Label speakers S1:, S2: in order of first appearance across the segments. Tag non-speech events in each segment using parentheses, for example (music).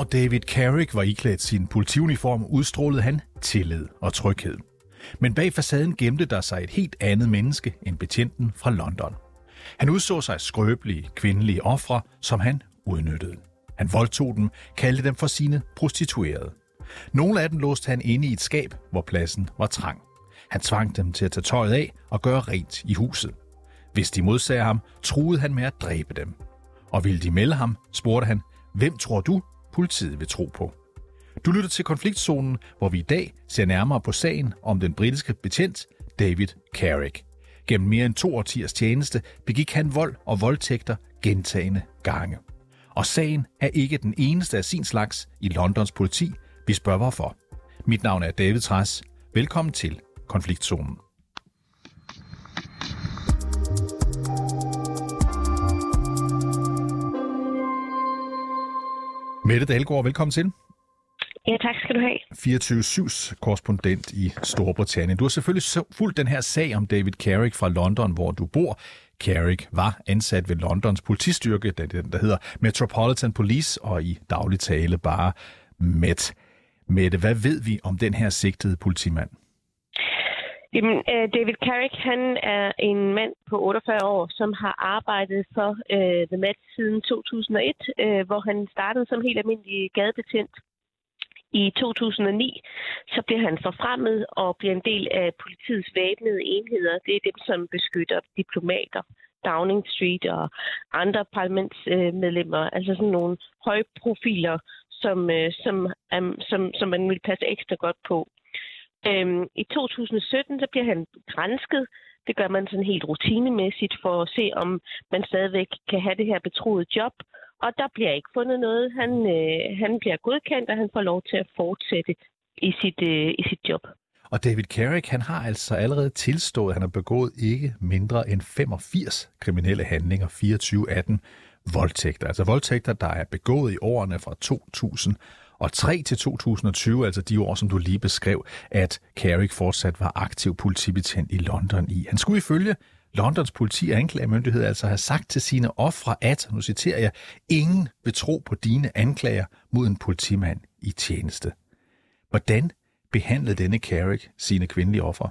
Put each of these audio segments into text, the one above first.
S1: Når David Carrick var iklædt sin politiuniform, udstrålede han tillid og tryghed. Men bag facaden gemte der sig et helt andet menneske end betjenten fra London. Han udså sig skrøbelige kvindelige ofre, som han udnyttede. Han voldtog dem, kaldte dem for sine prostituerede. Nogle af dem låste han inde i et skab, hvor pladsen var trang. Han tvang dem til at tage tøjet af og gøre rent i huset. Hvis de modsagde ham, truede han med at dræbe dem. Og ville de melde ham, spurgte han, hvem tror du, politiet vil tro på? Du lytter til konfliktzonen, hvor vi i dag ser nærmere på sagen om den britiske betjent David Carrick. Gennem mere end to årtiers tjeneste begik han vold og voldtægter gentagende gange. Og sagen er ikke den eneste af sin slags i Londons politi. Vi spørger hvorfor. Mit navn er David Træs. Velkommen til Konfliktzonen. Mette Dahlgaard, velkommen til.
S2: Ja, tak skal du have.
S1: 24-7's korrespondent i Storbritannien. Du har selvfølgelig fulgt den her sag om David Carrick fra London, hvor du bor. Carrick var ansat ved Londons politistyrke, der hedder Metropolitan Police, og i daglig tale bare Met. Mette, hvad ved vi om den her sigtede politimand?
S2: Jamen, øh, David Carrick, han er en mand på 48 år, som har arbejdet for uh, The Met siden 2001, uh, øh, hvor han startede som helt almindelig gadebetjent. I 2009 så bliver han forfremmet og bliver en del af politiets væbnede enheder. Det er dem, som beskytter diplomater, Downing Street og andre parlamentsmedlemmer, altså sådan nogle høje profiler, som, som, som, som man vil passe ekstra godt på. Øhm, I 2017 så bliver han grænsket. Det gør man sådan helt rutinemæssigt for at se, om man stadigvæk kan have det her betroede job. Og der bliver ikke fundet noget. Han, øh, han bliver godkendt, og han får lov til at fortsætte i sit, øh, i sit job.
S1: Og David Carrick, han har altså allerede tilstået, at han har begået ikke mindre end 85 kriminelle handlinger, 24 af dem voldtægter. Altså voldtægter, der er begået i årene fra 2000 og 3 til 2020, altså de år, som du lige beskrev, at Carrick fortsat var aktiv politibetjent i London i. Han skulle ifølge Londons politi og anklagemyndighed altså have sagt til sine ofre, at, nu citerer jeg, ingen vil tro på dine anklager mod en politimand i tjeneste. Hvordan behandlede denne Carrick sine kvindelige ofre?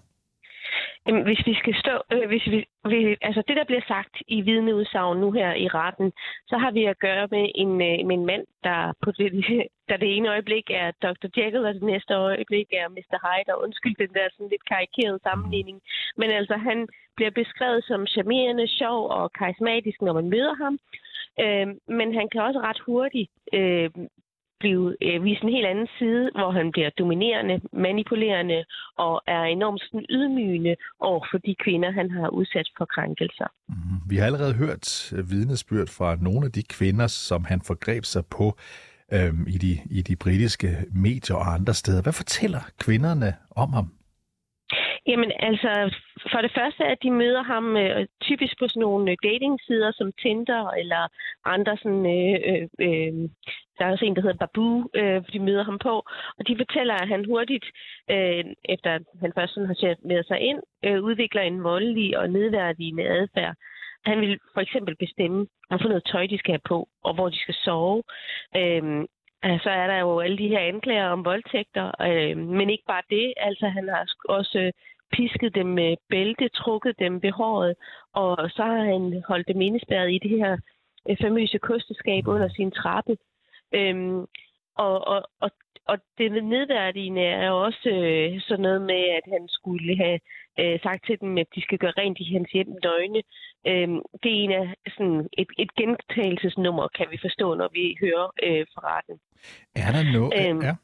S2: Jamen, hvis vi skal stå, øh, hvis vi, vi, altså det, der bliver sagt i vidneudsagn nu her i retten, så har vi at gøre med en, øh, med en mand, der på det, (laughs) der det ene øjeblik er Dr. Jekyll, og det næste øjeblik er Mr. Hyde, og undskyld den der sådan lidt karikerede sammenligning. Men altså, han bliver beskrevet som charmerende, sjov og karismatisk, når man møder ham. Øh, men han kan også ret hurtigt øh, blive øh, vist en helt anden side, hvor han bliver dominerende, manipulerende og er enormt sådan, ydmygende over for de kvinder, han har udsat for krænkelser.
S1: Mm. Vi har allerede hørt øh, vidnesbyrd fra nogle af de kvinder, som han forgreb sig på øh, i, de, i de britiske medier og andre steder. Hvad fortæller kvinderne om ham?
S2: Jamen altså, for det første, at de møder ham øh, typisk på sådan nogle øh, datingsider som Tinder eller andre sådan, øh, øh, øh der er også en, der hedder Babu, øh, de møder ham på, og de fortæller, at han hurtigt, øh, efter han først sådan har med sig ind, øh, udvikler en voldelig og nedværdigende adfærd. Han vil for eksempel bestemme, hvad for noget tøj de skal have på, og hvor de skal sove. Øh, så er der jo alle de her anklager om voldtægter, øh, men ikke bare det. Altså, han har også øh, pisket dem med bælte, trukket dem ved håret, og så har han holdt dem indespærret i det her øh, famøse kosteskab under sin trappe. Øhm, og, og, og, og det nedværdigende er også øh, sådan noget med, at han skulle have øh, sagt til dem, at de skal gøre rent i hans hjem døgne. Øhm, det er en af sådan et, et gentagelsesnummer, kan vi forstå, når vi hører øh, fra retten.
S1: Er der noget? Øhm, ja.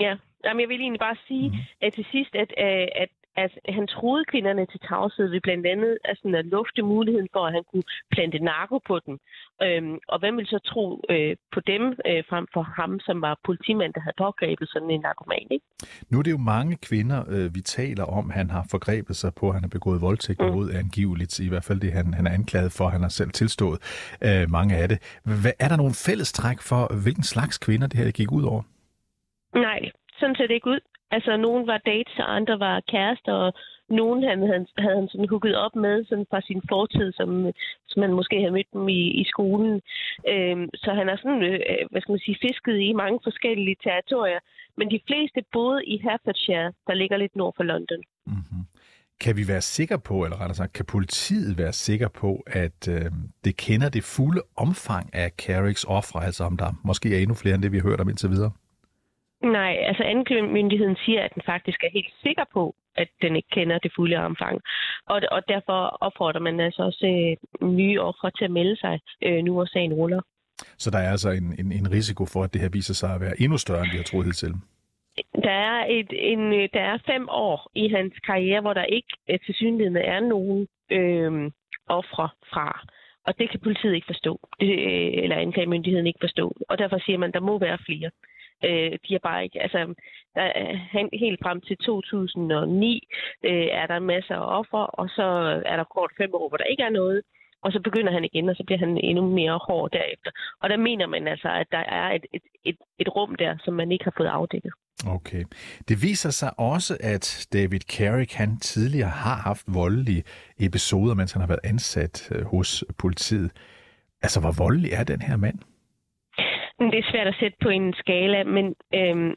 S2: Ja, Jamen, jeg vil egentlig bare sige mm. at til sidst, at, øh, at at han troede kvinderne til tavshed ved blandt andet altså, at lufte muligheden for, at han kunne plante narko på dem. Øhm, og hvem vil så tro øh, på dem øh, frem for ham, som var politimand, der havde pågrebet sådan en narkoman? Ikke?
S1: Nu er det jo mange kvinder, øh, vi taler om, han har forgrebet sig på. Han har begået voldtægt mm. mod angiveligt, i hvert fald det, han, han er anklaget for. Han har selv tilstået øh, mange af det. Hvad, er der nogle fællestræk for, hvilken slags kvinder det her gik ud over?
S2: Nej, sådan ser det ikke ud. Altså, nogen var dates, og andre var kærester, og nogen han, han, havde han sådan hugget op med sådan fra sin fortid, som, som man måske havde mødt dem i, i skolen. Øhm, så han har sådan, øh, øh, hvad skal man sige, fisket i mange forskellige territorier. Men de fleste boede i Hertfordshire, der ligger lidt nord for London.
S1: Mm-hmm. Kan vi være sikre på, eller rettere sagt, kan politiet være sikker på, at øh, det kender det fulde omfang af Carricks ofre, altså om der måske er endnu flere end det, vi har hørt om indtil videre?
S2: Nej, altså anklagemyndigheden siger, at den faktisk er helt sikker på, at den ikke kender det fulde omfang. Og, og derfor opfordrer man altså også øh, nye ofre til at melde sig, øh, nu hvor sagen ruller.
S1: Så der er altså en, en, en risiko for, at det her viser sig at være endnu større, end vi har troet hidtil?
S2: Der er, et, en, der er fem år i hans karriere, hvor der ikke øh, til synligheden er nogen øh, ofre fra. Og det kan politiet ikke forstå, det, øh, eller anklagemyndigheden ikke forstå. Og derfor siger man, at der må være flere. Øh, de er bare ikke, altså, der er, helt frem til 2009 øh, er der masser af offer, og så er der kort fem år, hvor der ikke er noget og så begynder han igen, og så bliver han endnu mere hård derefter. Og der mener man altså, at der er et, et, et, et rum der, som man ikke har fået afdækket.
S1: Okay. Det viser sig også, at David Carrick, han tidligere har haft voldelige episoder, mens han har været ansat øh, hos politiet. Altså, hvor voldelig er den her mand?
S2: Det er svært at sætte på en skala, men øhm,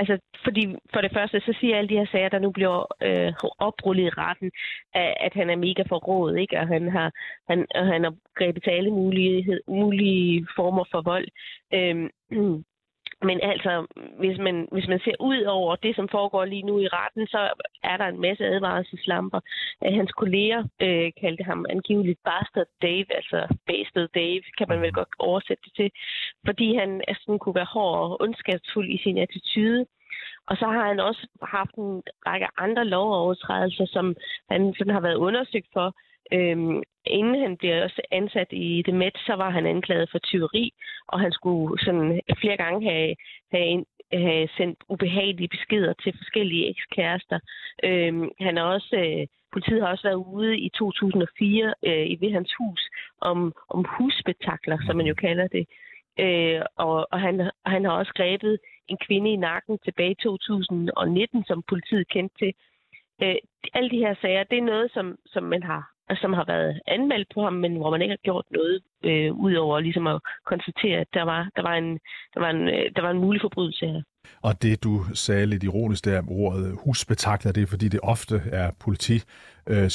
S2: Altså, fordi for det første, så siger alle de her sager, der nu bliver øh, oprullet i retten, at, at han er mega forrådet, ikke? Og han har, han, og han har grebet til alle mulige, mulige former for vold. Øhm, men altså, hvis man, hvis man ser ud over det, som foregår lige nu i retten, så er der en masse advarselslamper. Øh, hans kolleger øh, kaldte ham angiveligt Bastard Dave, altså Bastard Dave, kan man vel godt oversætte det til, fordi han sådan kunne være hård og ondskabsfuld i sin attitude. Og så har han også haft en række andre lovovertrædelser, som han sådan har været undersøgt for, Øhm, inden han blev også ansat i det Met, så var han anklaget for tyveri, og han skulle sådan flere gange have, have, have sendt ubehagelige beskeder til forskellige ekskærester. Øhm, han er også, øh, politiet har også været ude i 2004 øh, i ved hans hus om, om husbetakler, som man jo kalder det. Øh, og og han, han har også grebet en kvinde i nakken tilbage i 2019, som politiet kendte til. Øh, alle de her sager, det er noget, som, som man har som har været anmeldt på ham, men hvor man ikke har gjort noget, øh, udover ligesom at konstatere, at der var, der var, en, der var, en, øh, der var en mulig forbrydelse her.
S1: Og det, du sagde lidt ironisk der ordet husbetakler, det er, fordi det ofte er politi øh,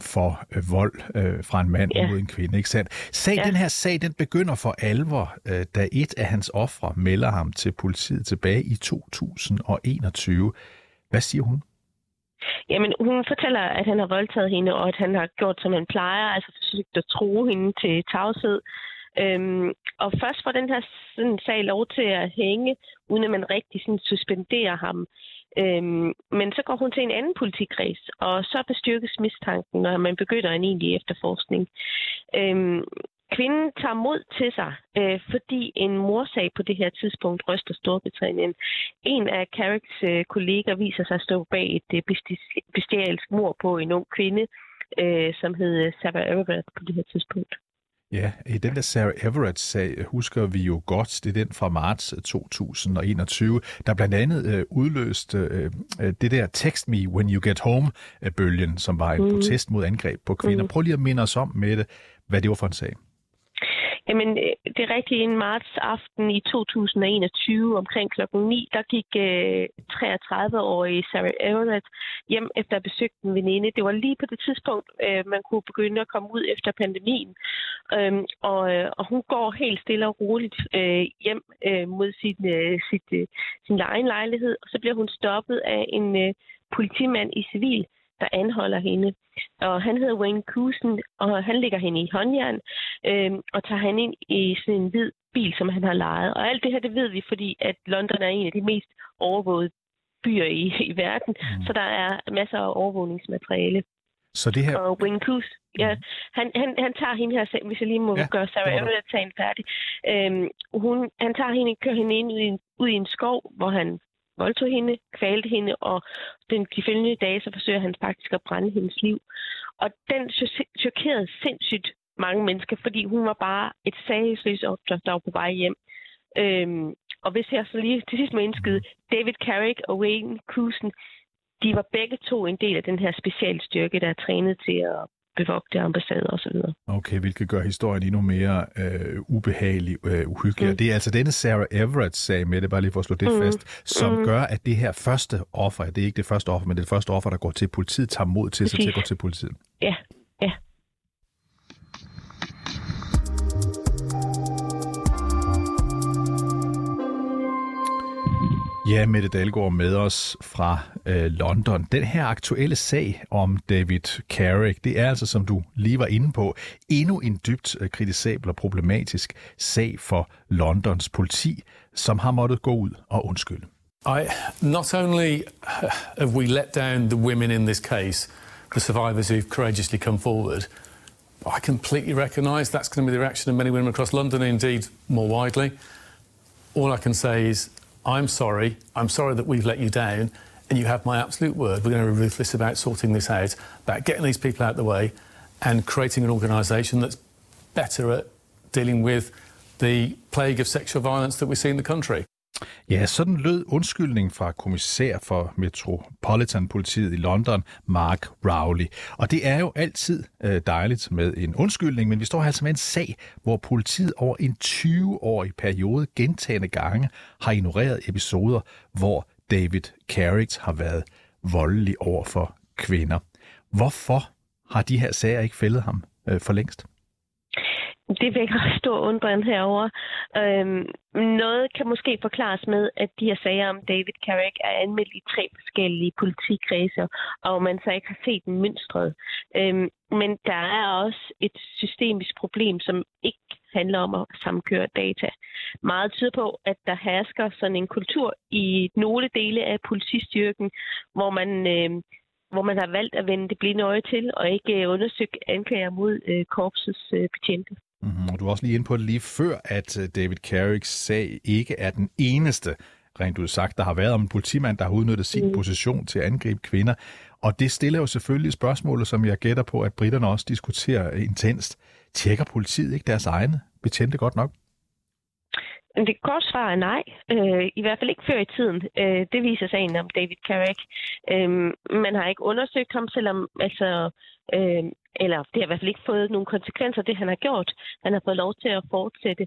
S1: for øh, vold øh, fra en mand ja. mod en kvinde, ikke sandt? Sag, ja. Den her sag, den begynder for alvor, øh, da et af hans ofre melder ham til politiet tilbage i 2021. Hvad siger hun?
S2: Jamen, hun fortæller, at han har voldtaget hende, og at han har gjort, som han plejer, altså forsøgt at tro hende til tavshed. Øhm, og først får den her sådan, sag lov til at hænge, uden at man rigtig sådan, suspenderer ham. Øhm, men så går hun til en anden politikreds, og så bestyrkes mistanken, når man begynder en egentlig efterforskning. Øhm, Kvinden tager mod til sig, øh, fordi en morsag på det her tidspunkt ryster Storbritannien. En af Carricks øh, kolleger viser sig at stå bag et øh, bestialsk mor på en ung kvinde, øh, som hed Sarah Everett på det her tidspunkt.
S1: Ja, i den der Sarah Everett-sag husker vi jo godt, det er den fra marts 2021, der blandt andet øh, udløste øh, øh, det der Text Me When You Get Home-bølgen, som var en mm. protest mod angreb på kvinder. Mm. Prøv lige at minde os om med det, hvad det var for en sag.
S2: Jamen, øh, det er rigtigt. En marts aften i 2021 omkring klokken 9, der gik øh, 33-årige Sarah Everett hjem efter at besøgt en veninde. Det var lige på det tidspunkt, øh, man kunne begynde at komme ud efter pandemien. Øhm, og, øh, og hun går helt stille og roligt øh, hjem øh, mod sin, øh, sit, øh, sin egen lejlighed, og så bliver hun stoppet af en øh, politimand i civil, der anholder hende. Og han hedder Wayne Cousin, og han ligger hende i håndjern øh, og tager han ind i sådan en hvid bil, som han har lejet. Og alt det her, det ved vi, fordi at London er en af de mest overvågede byer i, i verden, mm. så der er masser af overvågningsmateriale.
S1: Så det her...
S2: Og Wayne Coos, ja, mm. han, han, han tager hende her, hvis jeg lige må ja, gøre Sarah Everett-sagen færdig. Øhm, hun, han tager hende, kører hende ind ud i, en, ud i en skov, hvor han voldtog hende, kvalte hende, og den, de følgende dage, så forsøger han faktisk at brænde hendes liv. Og den chokerede sindssygt mange mennesker, fordi hun var bare et sagesløst offer, der var på vej hjem. Øhm, og hvis jeg så lige til sidst må indskyde, David Carrick og Wayne Kusen, de var begge to en del af den her specialstyrke, der er trænet til at bevogte ambassader osv.
S1: Okay, hvilket gør historien endnu mere øh, ubehagelig, øh, uhyggelig. Mm. Det er altså denne Sarah Everett-sag med det, bare lige for at slå det mm. fast, som mm. gør, at det her første offer, det er ikke det første offer, men det første offer, der går til politiet, tager mod til sig til at gå til politiet.
S2: Ja, ja.
S1: Ja, Mette Dalgaard med os fra øh, London. Den her aktuelle sag om David Carrick, det er altså, som du lige var inde på, endnu en dybt øh, kritisabel og problematisk sag for Londons politi, som har måttet gå ud og undskylde.
S3: I, not only have we let down the women in this case, the survivors who've courageously come forward, I completely recognise that's going to be the reaction of many women across London, indeed more widely. All I can say is I'm sorry. I'm sorry that we've let you down. And you have my absolute word. We're going to be ruthless about sorting this out, about getting these people out of the way and creating an organisation that's better at dealing with the plague of sexual violence that we see in the country.
S1: Ja, sådan lød undskyldning fra kommissær for Metropolitan-politiet i London, Mark Rowley. Og det er jo altid øh, dejligt med en undskyldning, men vi står her altså med en sag, hvor politiet over en 20-årig periode gentagende gange har ignoreret episoder, hvor David Carrick har været voldelig over for kvinder. Hvorfor har de her sager ikke fældet ham øh, for længst?
S2: Det vækker stor undren herover. Øhm, noget kan måske forklares med, at de her sager om David Carrick er anmeldt i tre forskellige politikredser, og man så ikke har set den mønstret. Øhm, men der er også et systemisk problem, som ikke handler om at samkøre data. Meget tyder på, at der hersker sådan en kultur i nogle dele af politistyrken, hvor man øh, hvor man har valgt at vende det blinde øje til, og ikke undersøge anklager mod øh, korpsets øh, betjente.
S1: Mm-hmm. Og du var også lige inde på det lige før, at øh, David Carricks sag ikke er den eneste, rent ud sagt, der har været om en politimand, der har udnyttet sin mm. position til at angribe kvinder. Og det stiller jo selvfølgelig spørgsmålet, som jeg gætter på, at britterne også diskuterer intenst. Tjekker politiet ikke deres egne betjente godt nok?
S2: Det korte svar er nej. Øh, I hvert fald ikke før i tiden. Øh, det viser sagen om David Carrick. Øh, man har ikke undersøgt ham, selvom altså, øh, eller det har i hvert fald ikke fået nogen konsekvenser, det han har gjort. Han har fået lov til at fortsætte.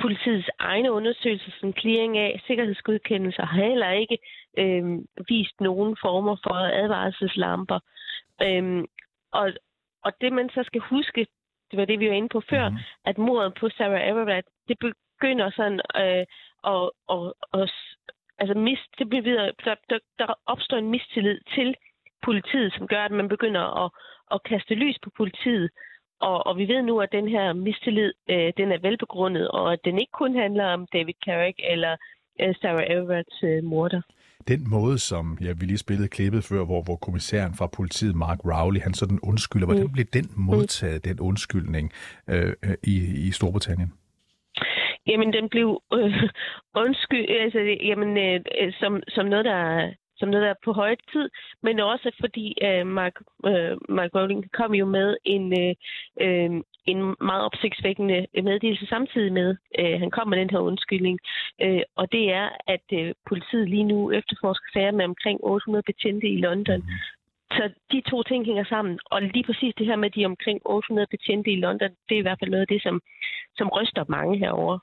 S2: Politiets egne undersøgelser som clearing af sikkerhedsgodkendelser har heller ikke øh, vist nogen former for advarselslamper. Øh, og, og det man så skal huske, det var det, vi var inde på før, mm. at mordet på Sarah Everett, det begynder sådan øh, at, og, og, altså mist, det bliver, der, der, der opstår en mistillid til politiet, som gør, at man begynder at, at kaste lys på politiet. Og, og vi ved nu, at den her mistillid, øh, den er velbegrundet, og at den ikke kun handler om David Carrick eller øh, Sarah Everetts øh, morder.
S1: Den måde, som ja, vi lige spillede klippet før, hvor, hvor kommissæren fra politiet, Mark Rowley, han sådan undskylder. Hvordan mm. blev den modtaget, mm. den undskyldning, øh, øh, i, i Storbritannien?
S2: Jamen, den blev øh, (laughs) undskyld, altså, jamen, øh, som, som noget, der som noget, der er på højt tid, men også fordi øh, Mark, øh, Mark Rowling kom jo med en, øh, øh, en meget opsigtsvækkende meddelelse samtidig med, øh, han kom med den her undskyldning. Øh, og det er, at øh, politiet lige nu efterforsker sager med omkring 800 betjente i London. Så de to ting hænger sammen. Og lige præcis det her med de omkring 800 betjente i London, det er i hvert fald noget af det, som, som ryster mange herover.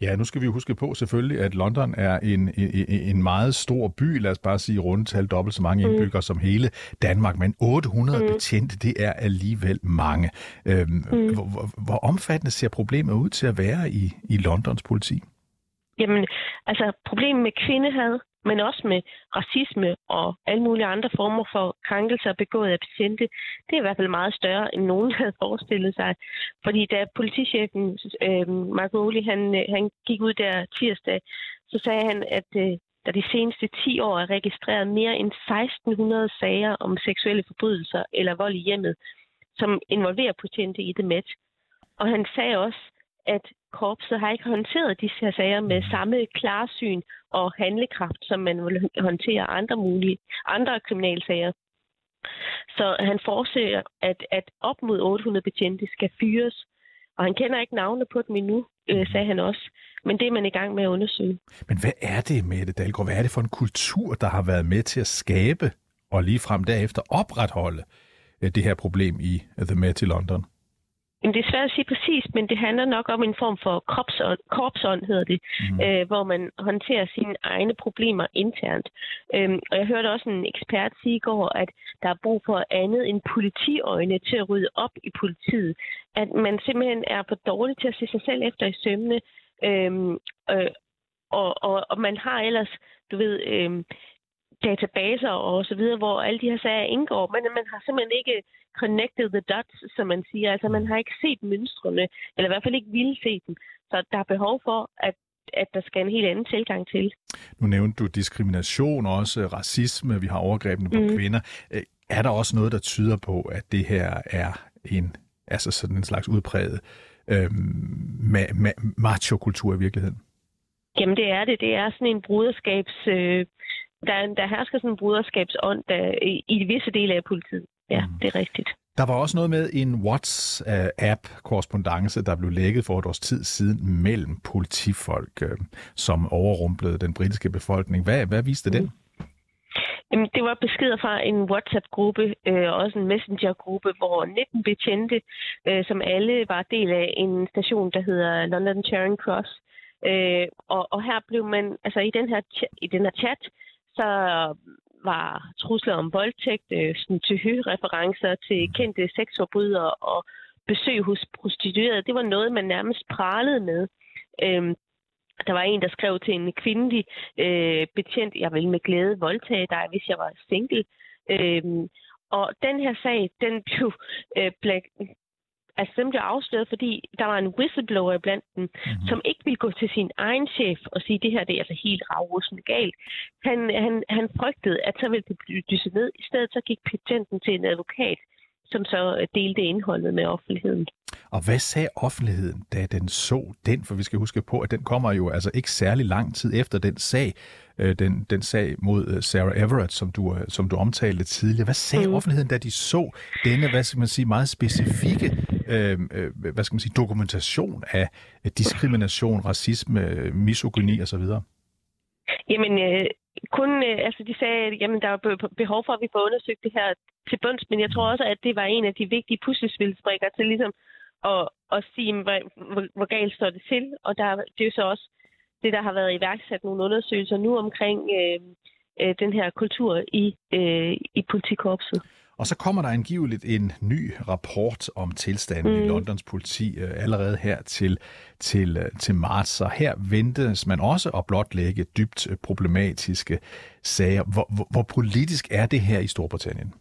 S1: Ja, nu skal vi huske på selvfølgelig, at London er en, en, en meget stor by, lad os bare sige rundtal dobbelt så mange mm. indbyggere mm. som hele Danmark, men 800 mm. betjente, det er alligevel mange. Øhm, mm. hvor, hvor, hvor omfattende ser problemet ud til at være i, i Londons politi?
S2: Jamen, altså problemet med kvindehad, men også med racisme og alle mulige andre former for krænkelser begået af patiente, det er i hvert fald meget større, end nogen (laughs) havde forestillet sig. Fordi da politichefen, øh, Marco Oli, han, øh, han gik ud der tirsdag, så sagde han, at øh, der de seneste 10 år er registreret mere end 1600 sager om seksuelle forbrydelser eller vold i hjemmet, som involverer patiente i det med. Og han sagde også, at korpset har ikke håndteret disse her sager med samme klarsyn og handlekraft, som man vil håndtere andre mulige andre kriminalsager. Så han forser, at, at op mod 800 betjente skal fyres, og han kender ikke navne på dem endnu, øh, sagde han også. Men det er man i gang med at undersøge.
S1: Men hvad er det, Mette Dahlgaard? Hvad er det for en kultur, der har været med til at skabe og lige frem derefter opretholde øh, det her problem i øh, The Met i London?
S2: Jamen, det er svært at sige præcis, men det handler nok om en form for korpsånd, korpsånd hedder det, mm. øh, hvor man håndterer sine egne problemer internt. Øhm, og jeg hørte også en ekspert sige i går, at der er brug for andet end politiøjne til at rydde op i politiet. At man simpelthen er for dårlig til at se sig selv efter i sømne, øhm, øh, og, og, og man har ellers, du ved, øhm, databaser og så videre, hvor alle de her sager indgår, men man har simpelthen ikke connected the dots, som man siger. Altså man har ikke set mønstrene, eller i hvert fald ikke ville se dem. Så der er behov for, at at der skal en helt anden tilgang til.
S1: Nu nævnte du diskrimination, også racisme, vi har overgrebene på mm. kvinder. Øh, er der også noget, der tyder på, at det her er en, altså sådan en slags udpræget øhm, ma- ma- macho-kultur i virkeligheden?
S2: Jamen det er det. Det er sådan en bruderskabs... Øh, der, der hersker sådan en bruderskabsånd der, i, i visse dele af politiet. Ja, mm. det er rigtigt.
S1: Der var også noget med en WhatsApp-korrespondence, der blev lækket for et års tid siden mellem politifolk, øh, som overrumplede den britiske befolkning. Hvad, hvad viste den? Mm.
S2: Jamen, det var beskeder fra en WhatsApp-gruppe øh, og også en Messenger-gruppe, hvor 19 betjente, øh, som alle var del af en station, der hedder London Charing Cross. Øh, og, og her blev man, altså i den her, i den her chat, så var trusler om voldtægt, øh, sådan til referencer til kendte sexforbrydere og besøg hos prostituerede. Det var noget, man nærmest pralede med. Øhm, der var en, der skrev til en kvindelig øh, betjent, jeg ville med glæde voldtage dig, hvis jeg var single. Øhm, og den her sag, den blev øh, altså dem blev afsløret, fordi der var en whistleblower blandt dem, mm-hmm. som ikke ville gå til sin egen chef og sige, det her det er altså helt ravrussende galt. Han, han, han frygtede, at så ville det blive dysset ned. I stedet så gik patenten til en advokat, som så delte indholdet med offentligheden.
S1: Og hvad sagde offentligheden, da den så den? For vi skal huske på, at den kommer jo altså ikke særlig lang tid efter den sag, øh, den, den sag mod øh, Sarah Everett, som du, øh, som du omtalte tidligere. Hvad sagde mm. offentligheden, da de så denne, hvad skal man sige, meget specifikke Øh, øh, hvad skal man sige, dokumentation af diskrimination, racisme, misogyni osv.?
S2: Jamen, øh, kun, øh, altså de sagde, at jamen, der var behov for, at vi får undersøgt det her til bunds, men jeg tror også, at det var en af de vigtige puslespilsbrikker til ligesom at, at sige, hvor, hvor, hvor galt står det til. Og der, det er jo så også det, der har været iværksat nogle undersøgelser nu omkring øh, øh, den her kultur i, øh, i politikorpset.
S1: Og så kommer der angiveligt en ny rapport om tilstanden mm. i Londons politi øh, allerede her til, til, øh, til marts. Så her ventes man også at blotlægge dybt øh, problematiske sager. Hvor, hvor, hvor politisk er det her i Storbritannien?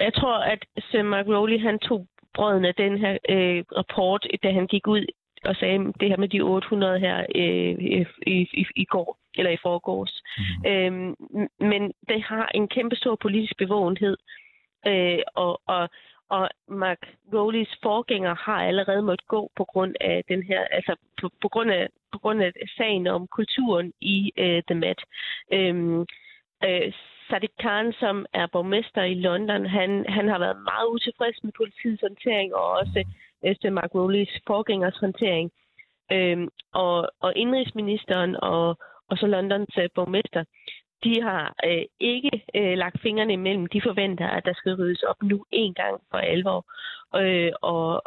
S2: Jeg tror, at Sir Mark Rowley han tog brøden af den her øh, rapport, da han gik ud og sagde det her med de 800 her øh, i, i, i går, eller i forgårs. Mm. Øhm, men det har en kæmpe stor politisk bevågenhed. Øh, og, og, og Mark Rowleys forgænger har allerede måttet gå på grund af den her, altså på, på, grund, af, på grund af sagen om kulturen i øh, The Met. Øhm, øh, Sadiq Khan, som er borgmester i London, han, han har været meget utilfreds med politiets håndtering, og også efter Mark Rowleys forgængers håndtering. Øhm, og, og indrigsministeren og, og så Londons øh, borgmester, de har øh, ikke øh, lagt fingrene imellem. De forventer, at der skal ryddes op nu en gang for alvor. Øh, og,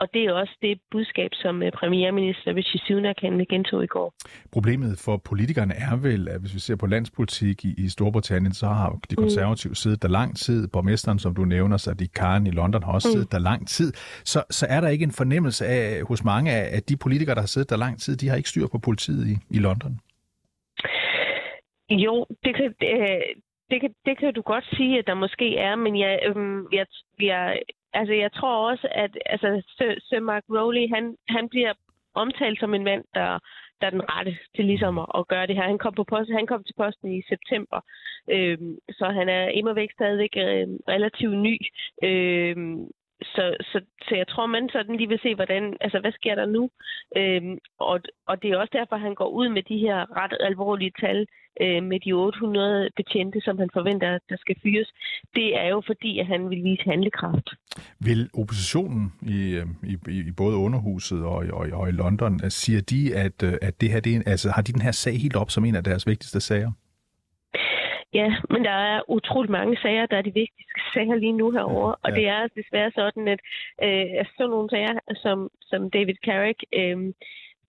S2: og det er også det budskab, som øh, premierminister Rishi Sunak gentog i går.
S1: Problemet for politikerne er vel, at hvis vi ser på landspolitik i, i Storbritannien, så har de konservative mm. siddet der lang tid. Borgmesteren, som du nævner, Sadiq Khan i London, har også mm. siddet der lang tid. Så, så er der ikke en fornemmelse af, hos mange af, at de politikere, der har siddet der lang tid, de har ikke styr på politiet i, i London?
S2: Jo, det kan, øh, det, kan, det kan du godt sige, at der måske er, men jeg, øh, jeg, jeg, altså, jeg tror også, at altså, Sir, Sir Mark Rowley, han, han bliver omtalt som en mand, der, der er den rette til ligesom at, at gøre det her. Han kom, på post, han kom til posten i september, øh, så han er imod væk stadigvæk øh, relativt ny. Øh, så, så, så jeg tror, man sådan lige vil se, hvordan, altså, hvad sker der nu? Øhm, og, og det er også derfor, han går ud med de her ret alvorlige tal øh, med de 800 betjente, som han forventer, der skal fyres, det er jo fordi, at han vil vise handlekraft.
S1: Vil oppositionen i, øh, i, i både underhuset og, og, og i London, øh, siger de, at, øh, at det her, det er, altså, har de den her sag helt op som en af deres vigtigste sager?
S2: Ja, men der er utrolig mange sager, der er de vigtigste sager lige nu herover, ja, og det er desværre sådan, at øh, sådan nogle sager som, som David Carrick, øh,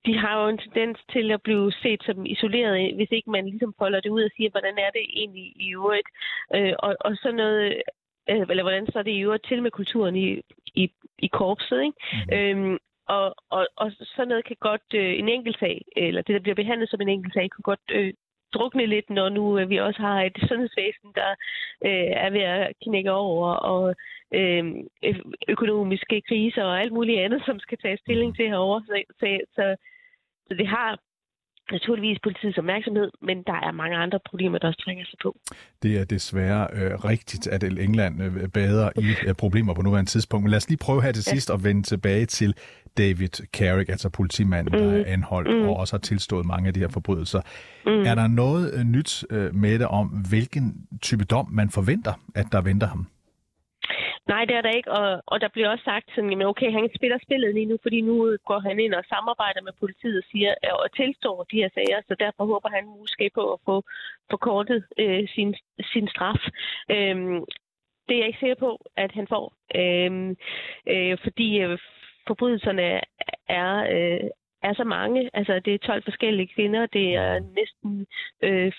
S2: de har jo en tendens til at blive set som isoleret, hvis ikke man ligesom folder det ud og siger, hvordan er det egentlig i øvrigt. Øh, og, og sådan noget, øh, eller hvordan så er det i øvrigt til med kulturen i, i, i korpset. Ikke? Mm. Øhm, og, og, og sådan noget kan godt, øh, en enkelt sag, eller det, der bliver behandlet som en enkelt sag, kan godt øh, drukne lidt, når nu øh, vi også har et sundhedsvæsen, der øh, er ved at knække over, og øh, økonomiske kriser og alt muligt andet, som skal tage stilling til herover. Så, så, så, så det har naturligvis politiets opmærksomhed, men der er mange andre problemer, der også trænger sig på.
S1: Det er desværre øh, rigtigt, at England øh, bader i øh, problemer på nuværende tidspunkt. Men lad os lige prøve her til ja. sidst at vende tilbage til David Carrick, altså politimanden, mm. der er anholdt mm. og også har tilstået mange af de her forbrydelser. Mm. Er der noget øh, nyt øh, med det om, hvilken type dom man forventer, at der venter ham?
S2: Nej, det er der ikke, og, og der bliver også sagt sådan, jamen okay, han spiller spillet lige nu, fordi nu går han ind og samarbejder med politiet og siger øh, og tilstår de her sager, så derfor håber han måske på at få forkortet øh, sin, sin straf. Øhm, det er jeg ikke sikker på, at han får, øhm, øh, fordi øh, forbrydelserne er, øh, er så mange. Altså, det er 12 forskellige kvinder, det er næsten øh,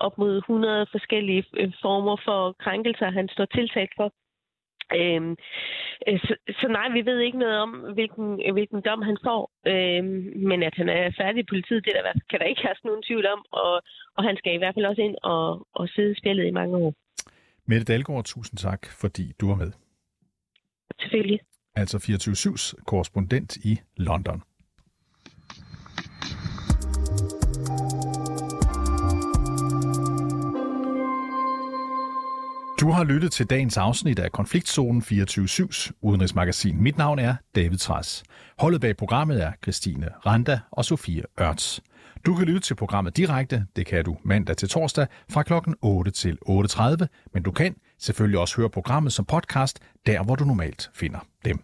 S2: op mod 100 forskellige øh, former for krænkelser, han står tiltalt for. Øhm, øh, så, så nej, vi ved ikke noget om, hvilken, hvilken dom han får. Øhm, men at han er færdig i politiet, det der, kan der ikke have nogen tvivl om. Og, og han skal i hvert fald også ind og, og sidde spillet i mange år.
S1: Mette Dalgaard, tusind tak, fordi du var med.
S2: Selvfølgelig.
S1: Altså 24-7's korrespondent i London. Du har lyttet til dagens afsnit af Konfliktzonen 24-7's udenrigsmagasin. Mit navn er David Træs. Holdet bag programmet er Christine Randa og Sofie Ørts. Du kan lytte til programmet direkte, det kan du mandag til torsdag fra kl. 8 til 8.30, men du kan selvfølgelig også høre programmet som podcast, der hvor du normalt finder dem.